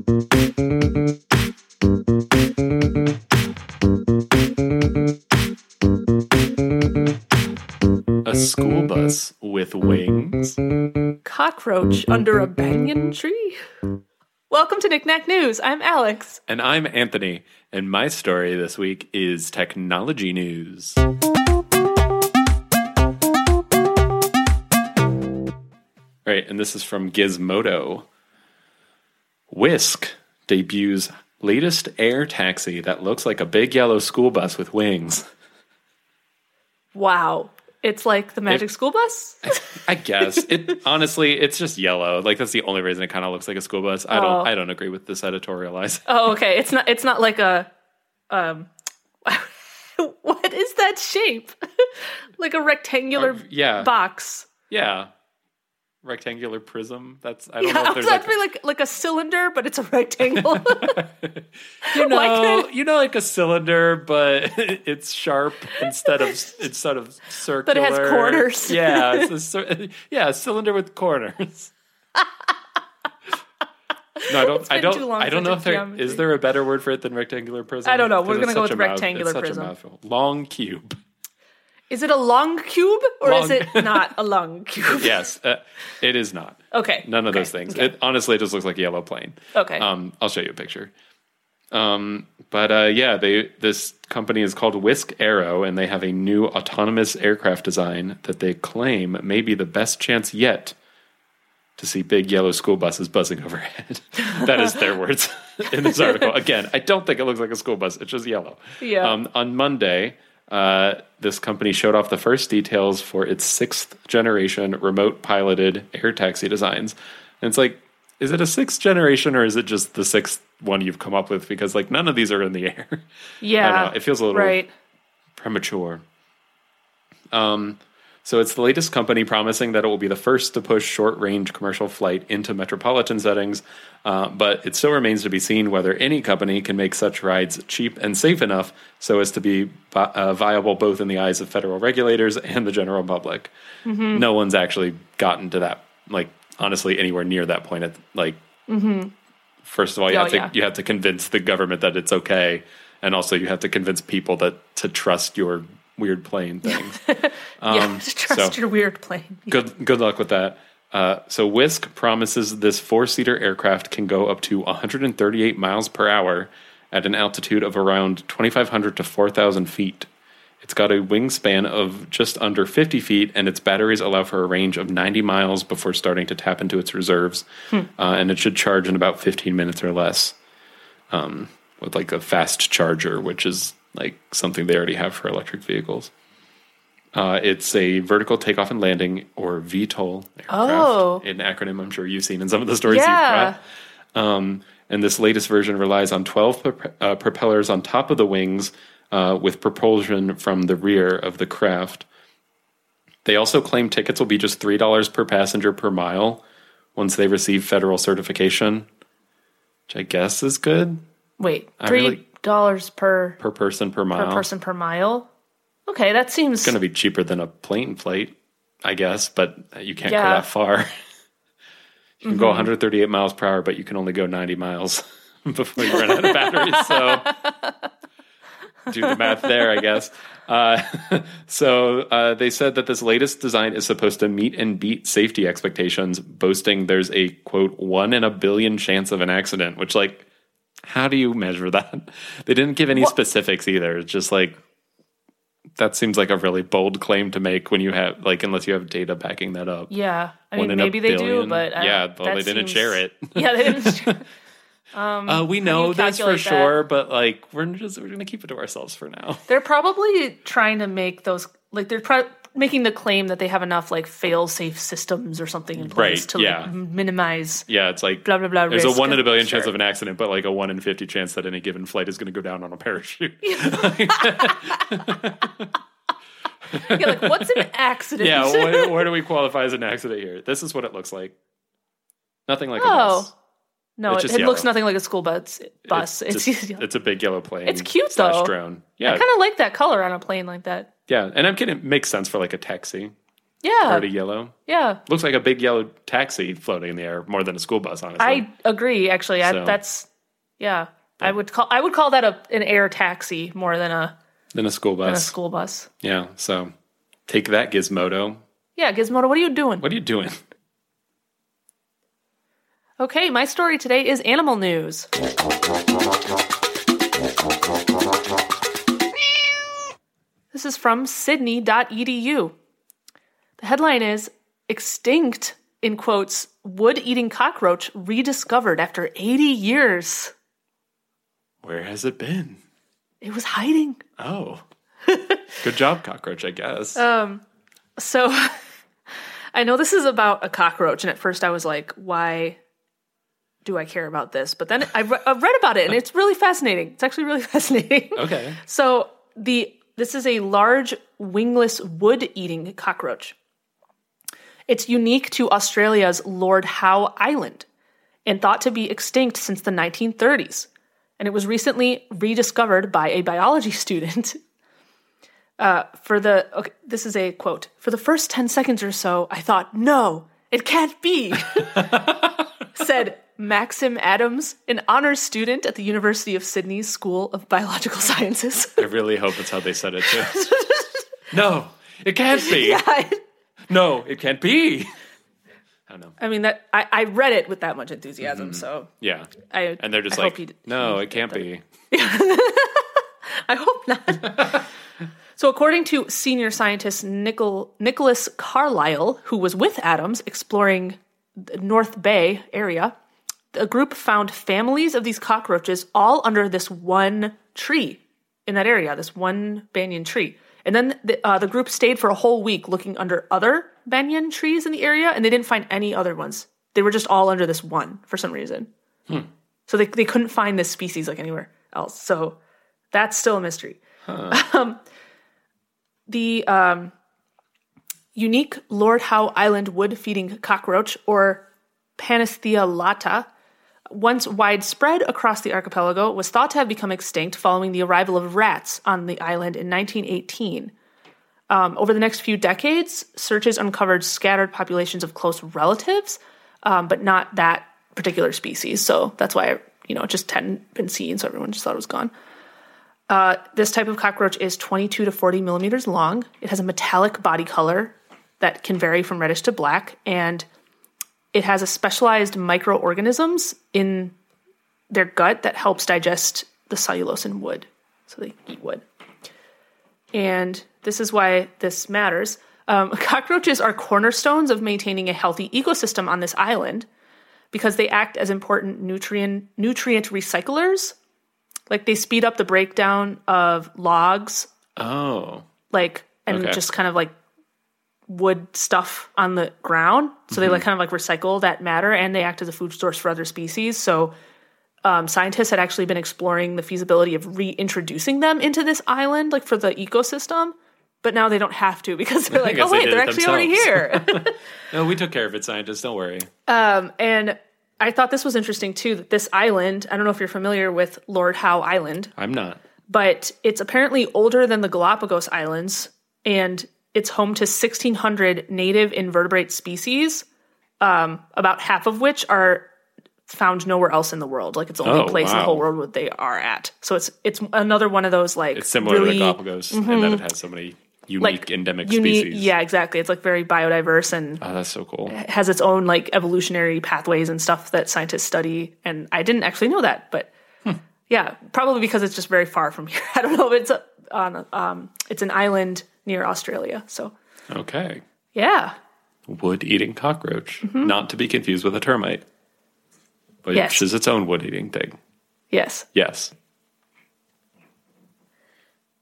A school bus with wings. Cockroach under a banyan tree? Welcome to Knickknack News. I'm Alex. And I'm Anthony, and my story this week is technology news. Right, and this is from Gizmodo. Wisk debuts latest air taxi that looks like a big yellow school bus with wings. Wow. It's like the Magic It- School Bus? I guess it honestly, it's just yellow. Like that's the only reason it kind of looks like a school bus. I Oh. don't, I don't agree with this editorialize. Oh, okay. It's not it's not like a um what is that shape? like a rectangular yeah, box. yeah, rectangular prism. That's I don't Yeah, know if there's like like, like like a cylinder, but it's a rectangle. you know, can't- you know, like a cylinder, but it's sharp instead of instead of circular. But it has corners. Yeah, it's a, yeah, a cylinder with corners. No, I don't. I don't. I don't know if there is there a better word for it than rectangular prism. I don't know. We're gonna go with rectangular it's such a prism. Long cube. Is it a long cube or is it not a long cube? Yes, uh, it is not. Okay. None of okay, those things. okay. It honestly just looks like a yellow plane. Okay. Um, I'll show you a picture. Um, but uh, yeah, they this company is called Wisk Aero, and they have a new autonomous aircraft design that they claim may be the best chance yet to see big yellow school buses buzzing overhead. that is their words in this article. Again, I don't think it looks like a school bus; it's just yellow. Yeah. Um, on Monday, uh, this company showed off the first details for its sixth generation remote piloted air taxi designs. And it's like, is it a sixth generation or is it just the sixth one you've come up with? Because like none of these are in the air. yeah. I don't know. It feels a little right. premature. Um, so it's the latest company promising that it will be the first to push short-range commercial flight into metropolitan settings, uh, but it still remains to be seen whether any company can make such rides cheap and safe enough so as to be vi- uh, viable both in the eyes of federal regulators and the general public. No one's actually gotten to that, like honestly, anywhere near that point. At like, first of all, you Oh, have to yeah. you have to convince the government that it's okay, and also you have to convince people that to trust your weird plane things. yeah. Trust so- your weird plane. good good luck with that. Uh, so Wisk promises this four seater aircraft can go up to 138 miles per hour at an altitude of around 2,500 to 4,000 feet. It's got a wingspan of just under 50 feet, and its batteries allow for a range of 90 miles before starting to tap into its reserves. Uh, and it should charge in about 15 minutes or less um, with like a fast charger, which is like something they already have for electric vehicles. Uh, it's a vertical takeoff and landing, or VTOL aircraft, Oh. an acronym I'm sure you've seen in some of the stories Yeah. you've got. Um, and this latest version relies on 12 prop- uh, propellers on top of the wings uh, with propulsion from the rear of the craft. They also claim tickets will be just $3 per passenger per mile once they receive federal certification, which I guess is good Wait, I three really- dollars per per person per mile. per person per mile. Okay, that seems It's going to be cheaper than a plane flight, I guess, but you can't go that far. you can go 138 miles per hour, but you can only go 90 miles before you run out of batteries. So do the math there, I guess. Uh, so uh, they said that this latest design is supposed to meet and beat safety expectations, boasting there's a quote one in a billion chance of an accident. Which, like, how do you measure that? They didn't give any specifics either. It's just like that seems like a really bold claim to make when you have like unless you have data backing that up. yeah. I mean, maybe they do, but I yeah, well, they didn't seems- share it. Yeah, they didn't. share- Uh, we know this for that? sure, but like we're just we're gonna keep it to ourselves for now. They're probably trying to make those like they're pro- making the claim that they have enough like fail-safe systems or something in place Right, to yeah. like minimize. Yeah, it's like Blah, blah, blah, There's a one in a billion Sure. chance of an accident, but like a one in fifty chance that any given flight is going to go down on a parachute. Yeah, like what's an accident? yeah, where, where do we qualify as an accident here? This is what it looks like. Nothing like a Oh. bus. no, it, it looks nothing like a school bus. Bus. It's, just- it's a big yellow plane. It's cute, though. Drone. Yeah, I kind of like that color on a plane like that. Yeah, and I'm kidding. It makes sense for like a taxi. Yeah. already yellow. Yeah. Looks like a big yellow taxi floating in the air more than a school bus, honestly. I agree. Actually, I, So- that's yeah. I would call I would call that a an air taxi more than a than a school than a school bus. Yeah. So take that, Gizmodo. Yeah, Gizmodo, what are you doing? What are you doing? Okay, my story today is animal news. This is from sydney.edu. The headline is Extinct, in quotes, wood eating cockroach rediscovered after 80 years. Where has it been? It was hiding. Oh. Good job, cockroach, I guess. Um, So I know this is about a cockroach, and at first I was like, why do I care about this? But then I, re- I read about it, and it's really fascinating. It's actually really fascinating. okay. So the this is a large wingless wood-eating cockroach. It's unique to Australia's Lord Howe Island and thought to be extinct since the 1930s. And it was recently rediscovered by a biology student. Uh, for the okay, this is a quote. For the first 10 seconds or so, I thought, "No, it can't be." said Maxim Adams, an honors student at the University of Sydney's School of Biological Sciences. I really hope it's how they said it too. no, it can't be. I, No, it can't be. I don't know. I mean that I, I read it with that much enthusiasm, so Yeah. I Mm-hmm. And they're just I like, he no, it can't be. I hope not. so, according to senior scientist Nicol- Nicholas Carlisle, who was with Adams exploring the North Bay area, the group found families of these cockroaches all under this one tree in that area, this one banyan tree. And then the, uh, the group stayed for a whole week looking under other banyan trees in the area, and they didn't find any other ones. They were just all under this one for some reason. So they, they couldn't find this species like anywhere else. So that's still a mystery. Um, the um, unique Lord Howe Island wood feeding cockroach, or Panesthia lata, once widespread across the archipelago, was thought to have become extinct following the arrival of rats on the island in 1918. Um, over the next few decades, searches uncovered scattered populations of close relatives, um, but not that particular species. So that's why you know it just hadn't been seen. So everyone just thought it was gone. Uh, this type of cockroach is 22 to 40 millimeters long. It has a metallic body color that can vary from reddish to black, and it has a specialized microorganisms in their gut that helps digest the cellulose in wood. So they eat wood. And this is why this matters. Um, cockroaches are cornerstones of maintaining a healthy ecosystem on this island because they act as important nutrient nutrient recyclers. Like they speed up the breakdown of logs, Oh. like and Okay. just kind of like wood stuff on the ground. So they like kind of like recycle that matter, and they act as a food source for other species. So um, scientists had actually been exploring the feasibility of reintroducing them into this island, like for the ecosystem. But now they don't have to because they're like, oh wait, they're it actually already here. No, we took care of it, scientists. Don't worry. and I thought this was interesting too. That this island, I don't know if you're familiar with Lord Howe Island, I'm not. but it's apparently older than the Galapagos Islands, and it's home to 1,600 native invertebrate species, um, about half of which are found nowhere else in the world. Like it's the only Oh, place in the whole world where they are at. So it's it's another one of those like It's similar really to the Galapagos in that it has so many unique endemic unique. species. Yeah, exactly. It's like very biodiverse and Oh, that's so cool. It has its own like evolutionary pathways and stuff that scientists study. And I didn't actually know that, but yeah, probably because it's just very far from here. I don't know. It's a, on um, it's an island near Australia. So Okay. yeah, Wood eating cockroach. Not to be confused with a termite. Which Yes. is its own wood eating thing. yes. Yes.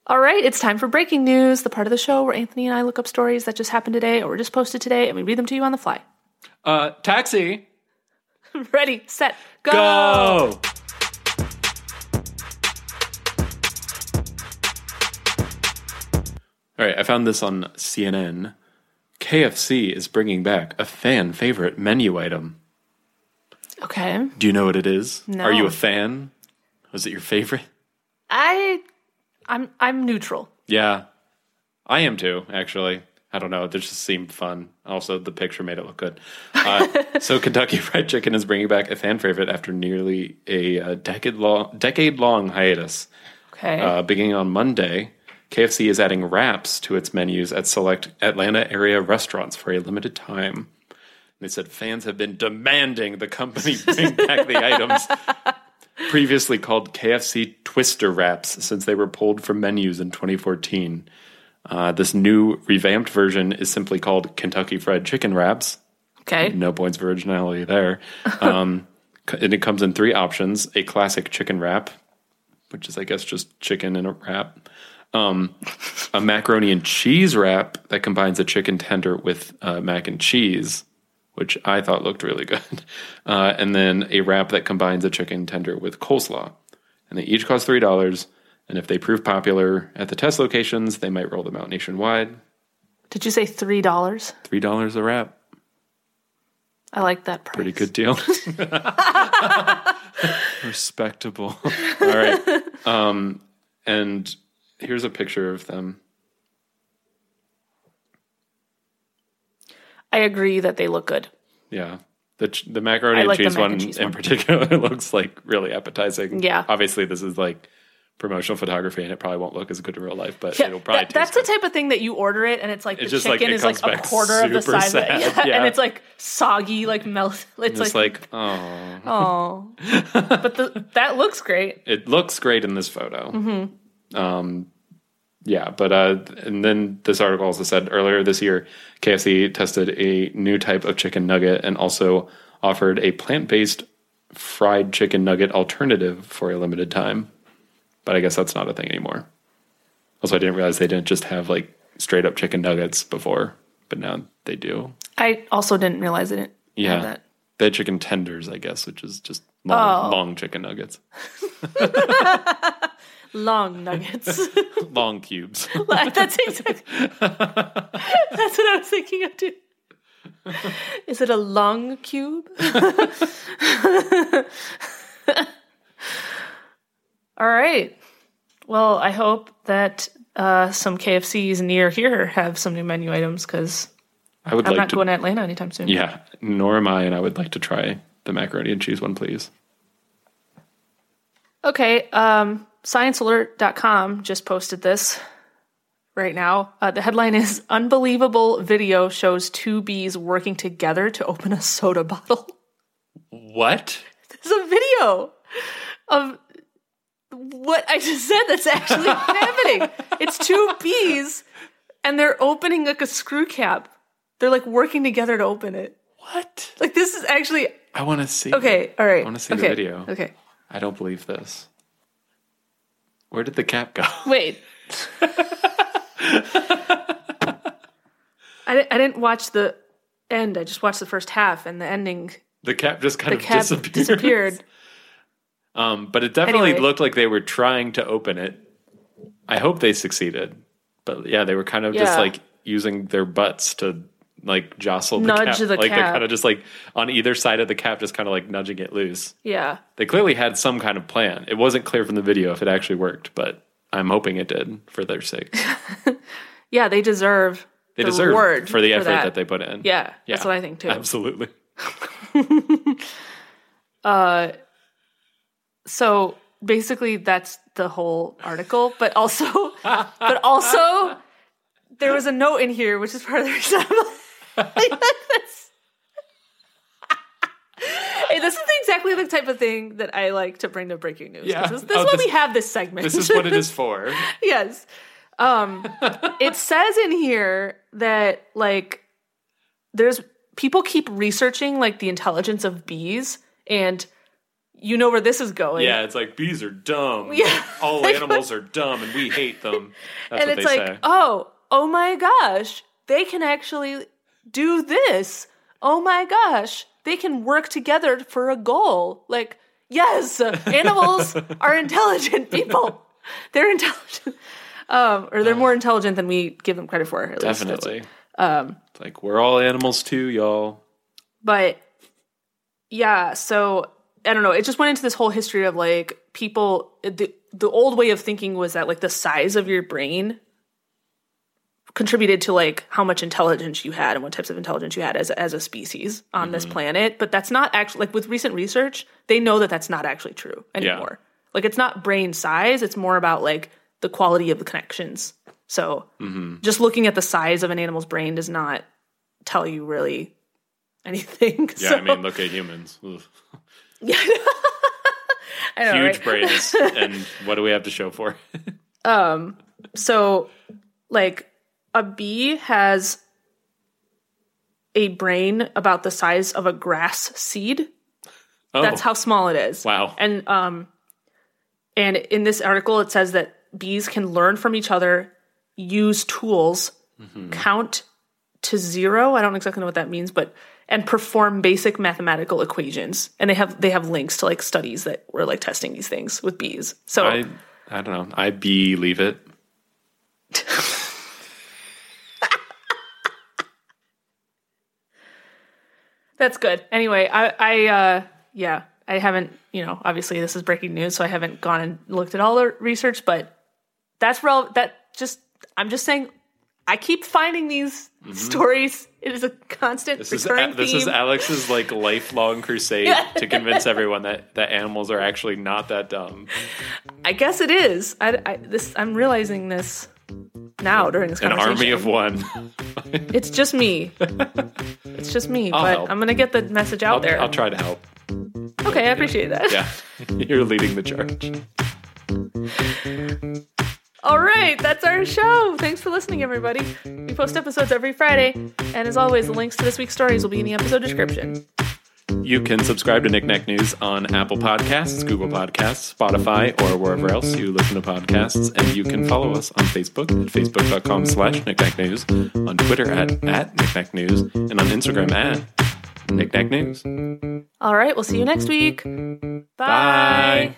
All right, it's time for breaking news, the part of the show where Anthony and I look up stories that just happened today or were just posted today, and we read them to you on the fly. Uh, taxi. Ready, set, go. Go. All right, I found this on CNN. KFC is bringing back a fan favorite menu item. Okay, Do you know what it is? No. Are you a fan? Was it your favorite? I, I'm I'm neutral. Yeah, I am too. Actually, I don't know. It just seemed fun. Also, the picture made it look good. Uh, so, Kentucky Fried Chicken is bringing back a fan favorite after nearly a, uh decade long decade long hiatus. Okay. Uh, beginning on Monday, KFC is adding wraps to its menus at select Atlanta area restaurants for a limited time. They said fans have been demanding the company bring back the items previously called KFC Twister Wraps since they were pulled from menus in 2014. Uh, this new revamped version is simply called Kentucky Fried Chicken Wraps. okay. No points for originality there. Um, and it comes in three options a classic chicken wrap, which is, I guess, just chicken in a wrap, um, a macaroni and cheese wrap that combines a chicken tender with uh, mac and cheese, which I thought looked really good, uh, and then a wrap that combines a chicken tender with coleslaw. And they each cost $3. And if they prove popular at the test locations, they might roll them out nationwide. Did you say three dollars? $3 a wrap. I like that price. Pretty good deal. Respectable. All right. Um, and here's a picture of them. I agree that they look good. Yeah. The, ch- the macaroni I and like cheese one and cheese in one. particular looks like really appetizing. Yeah. Obviously, this is like promotional photography and it probably won't look as good in real life, but Yeah, it'll probably that- that's taste the type of thing that you order it and it's like It's the like chicken it is like a quarter of the size of it. Yeah, yeah. And it's like soggy, like melt. It's like, like, oh. oh. but the, that looks great. it looks great in this photo. Mm-hmm. Um, yeah, but uh, and then this article also said earlier this year, KFC tested a new type of chicken nugget and also offered a plant-based fried chicken nugget alternative for a limited time. But I guess that's not a thing anymore. Also, I didn't realize they didn't just have like straight up chicken nuggets before, but now they do. I also didn't realize it didn't Yeah, have that. they had chicken tenders, I guess, which is just long, Oh. long chicken nuggets, Long nuggets. long cubes. that's exactly. That's what I was thinking of too. Is it a long cube? All right. Well, I hope that uh, some KFCs near here have some new menu items because I would I'm like not to. going to Atlanta anytime soon. Yeah, nor am I, and I would like to try the macaroni and cheese one, please. Okay, um, sciencealert.com just posted this right now. Uh, the headline is Unbelievable video shows two bees working together to open a soda bottle. What? There's a video of what I just said that's actually happening. It's two bees and they're opening like a screw cap. They're like working together to open it. What? Like this is actually I want to see. okay. All right. I wanna see the video. Okay. I don't believe this. Where did the cap go? Wait. I, I didn't watch the end. I just watched the first half, and the ending, The cap just kind the of cap disappeared. disappeared. Um, but it definitely Anyway. looked like they were trying to open it. I hope they succeeded. But yeah, they were kind of just like using their butts to like jostle the Nudge cap. the like they're kind of just like on either side of the cap, just kind of like nudging it loose. Yeah. They clearly had some kind of plan. It wasn't clear from the video if it actually worked, but I'm hoping it did for their sake. Yeah, they deserve They the deserve reward for the effort that. that. they put in. Yeah, that's what I think too. Absolutely. Uh so basically, that's the whole article. But also, but also, there was a note in here, which is part of the reason. Like, this. hey, this is exactly the type of thing that I like to bring to breaking news. Yeah. This, this Oh, is why this- we have this segment. This is what it is for. yes. Um, it says in here that like there's people keep researching like the intelligence of bees, and you know where this is going. Yeah, it's like bees are dumb. Yeah. All animals are dumb and we hate them. That's and it's like, say. oh, oh my gosh, they can actually do this. Oh my gosh, they can work together for a goal. Like, yes, animals are intelligent people. They're intelligent. Um, or they're more intelligent than we give them credit for. At least. Definitely. Um, like we're all animals too, y'all. But yeah, so I don't know. It just went into this whole history of like people. The the old way of thinking was that like the size of your brain contributed to like how much intelligence you had and what types of intelligence you had as as a species on this planet. But that's not actually like with recent research, they know that that's not actually true anymore. Like it's not brain size; it's more about like the quality of the connections. So just looking at the size of an animal's brain does not tell you really anything. Yeah, So- I mean, look at humans. Know, Huge brains. and what do we have to show for? it? Um, so, like, a bee has a brain about the size of a grass seed. Oh, That's how small it is. wow. And um, and in this article, it says that bees can learn from each other, use tools, Mm-hmm. count to zero. I don't exactly know what that means, but and perform basic mathematical equations. And they have they have links to like studies that were like testing these things with bees. So I, I don't know. I believe it. That's good. Anyway, I, I, uh, yeah, I haven't, you know, obviously this is breaking news, so I haven't gone and looked at all the research, but that's real. That just, I'm just saying, I keep finding these stories. It is a constant This is recurring this theme. is Alex's like lifelong crusade to convince everyone that that animals are actually not that dumb. I guess it is. I, I, this, I'm realizing this now during this An conversation. army of one. It's just me. it's just me, I'll but help. I'm gonna get the message out I'll, there. I'll try to help. okay, I appreciate that. Yeah, you're leading the charge. All right, that's our show. Thanks for listening, everybody. We post episodes every Friday, and as always, the links to this week's stories will be in the episode description. You can subscribe to Knickknack News on Apple Podcasts, Google Podcasts, Spotify, or wherever else you listen to podcasts. And you can follow us on Facebook at facebook.com slash Knickknack News, on Twitter at, at Knickknack News, and on Instagram at Knickknack News. All right, we'll see you next week. Bye.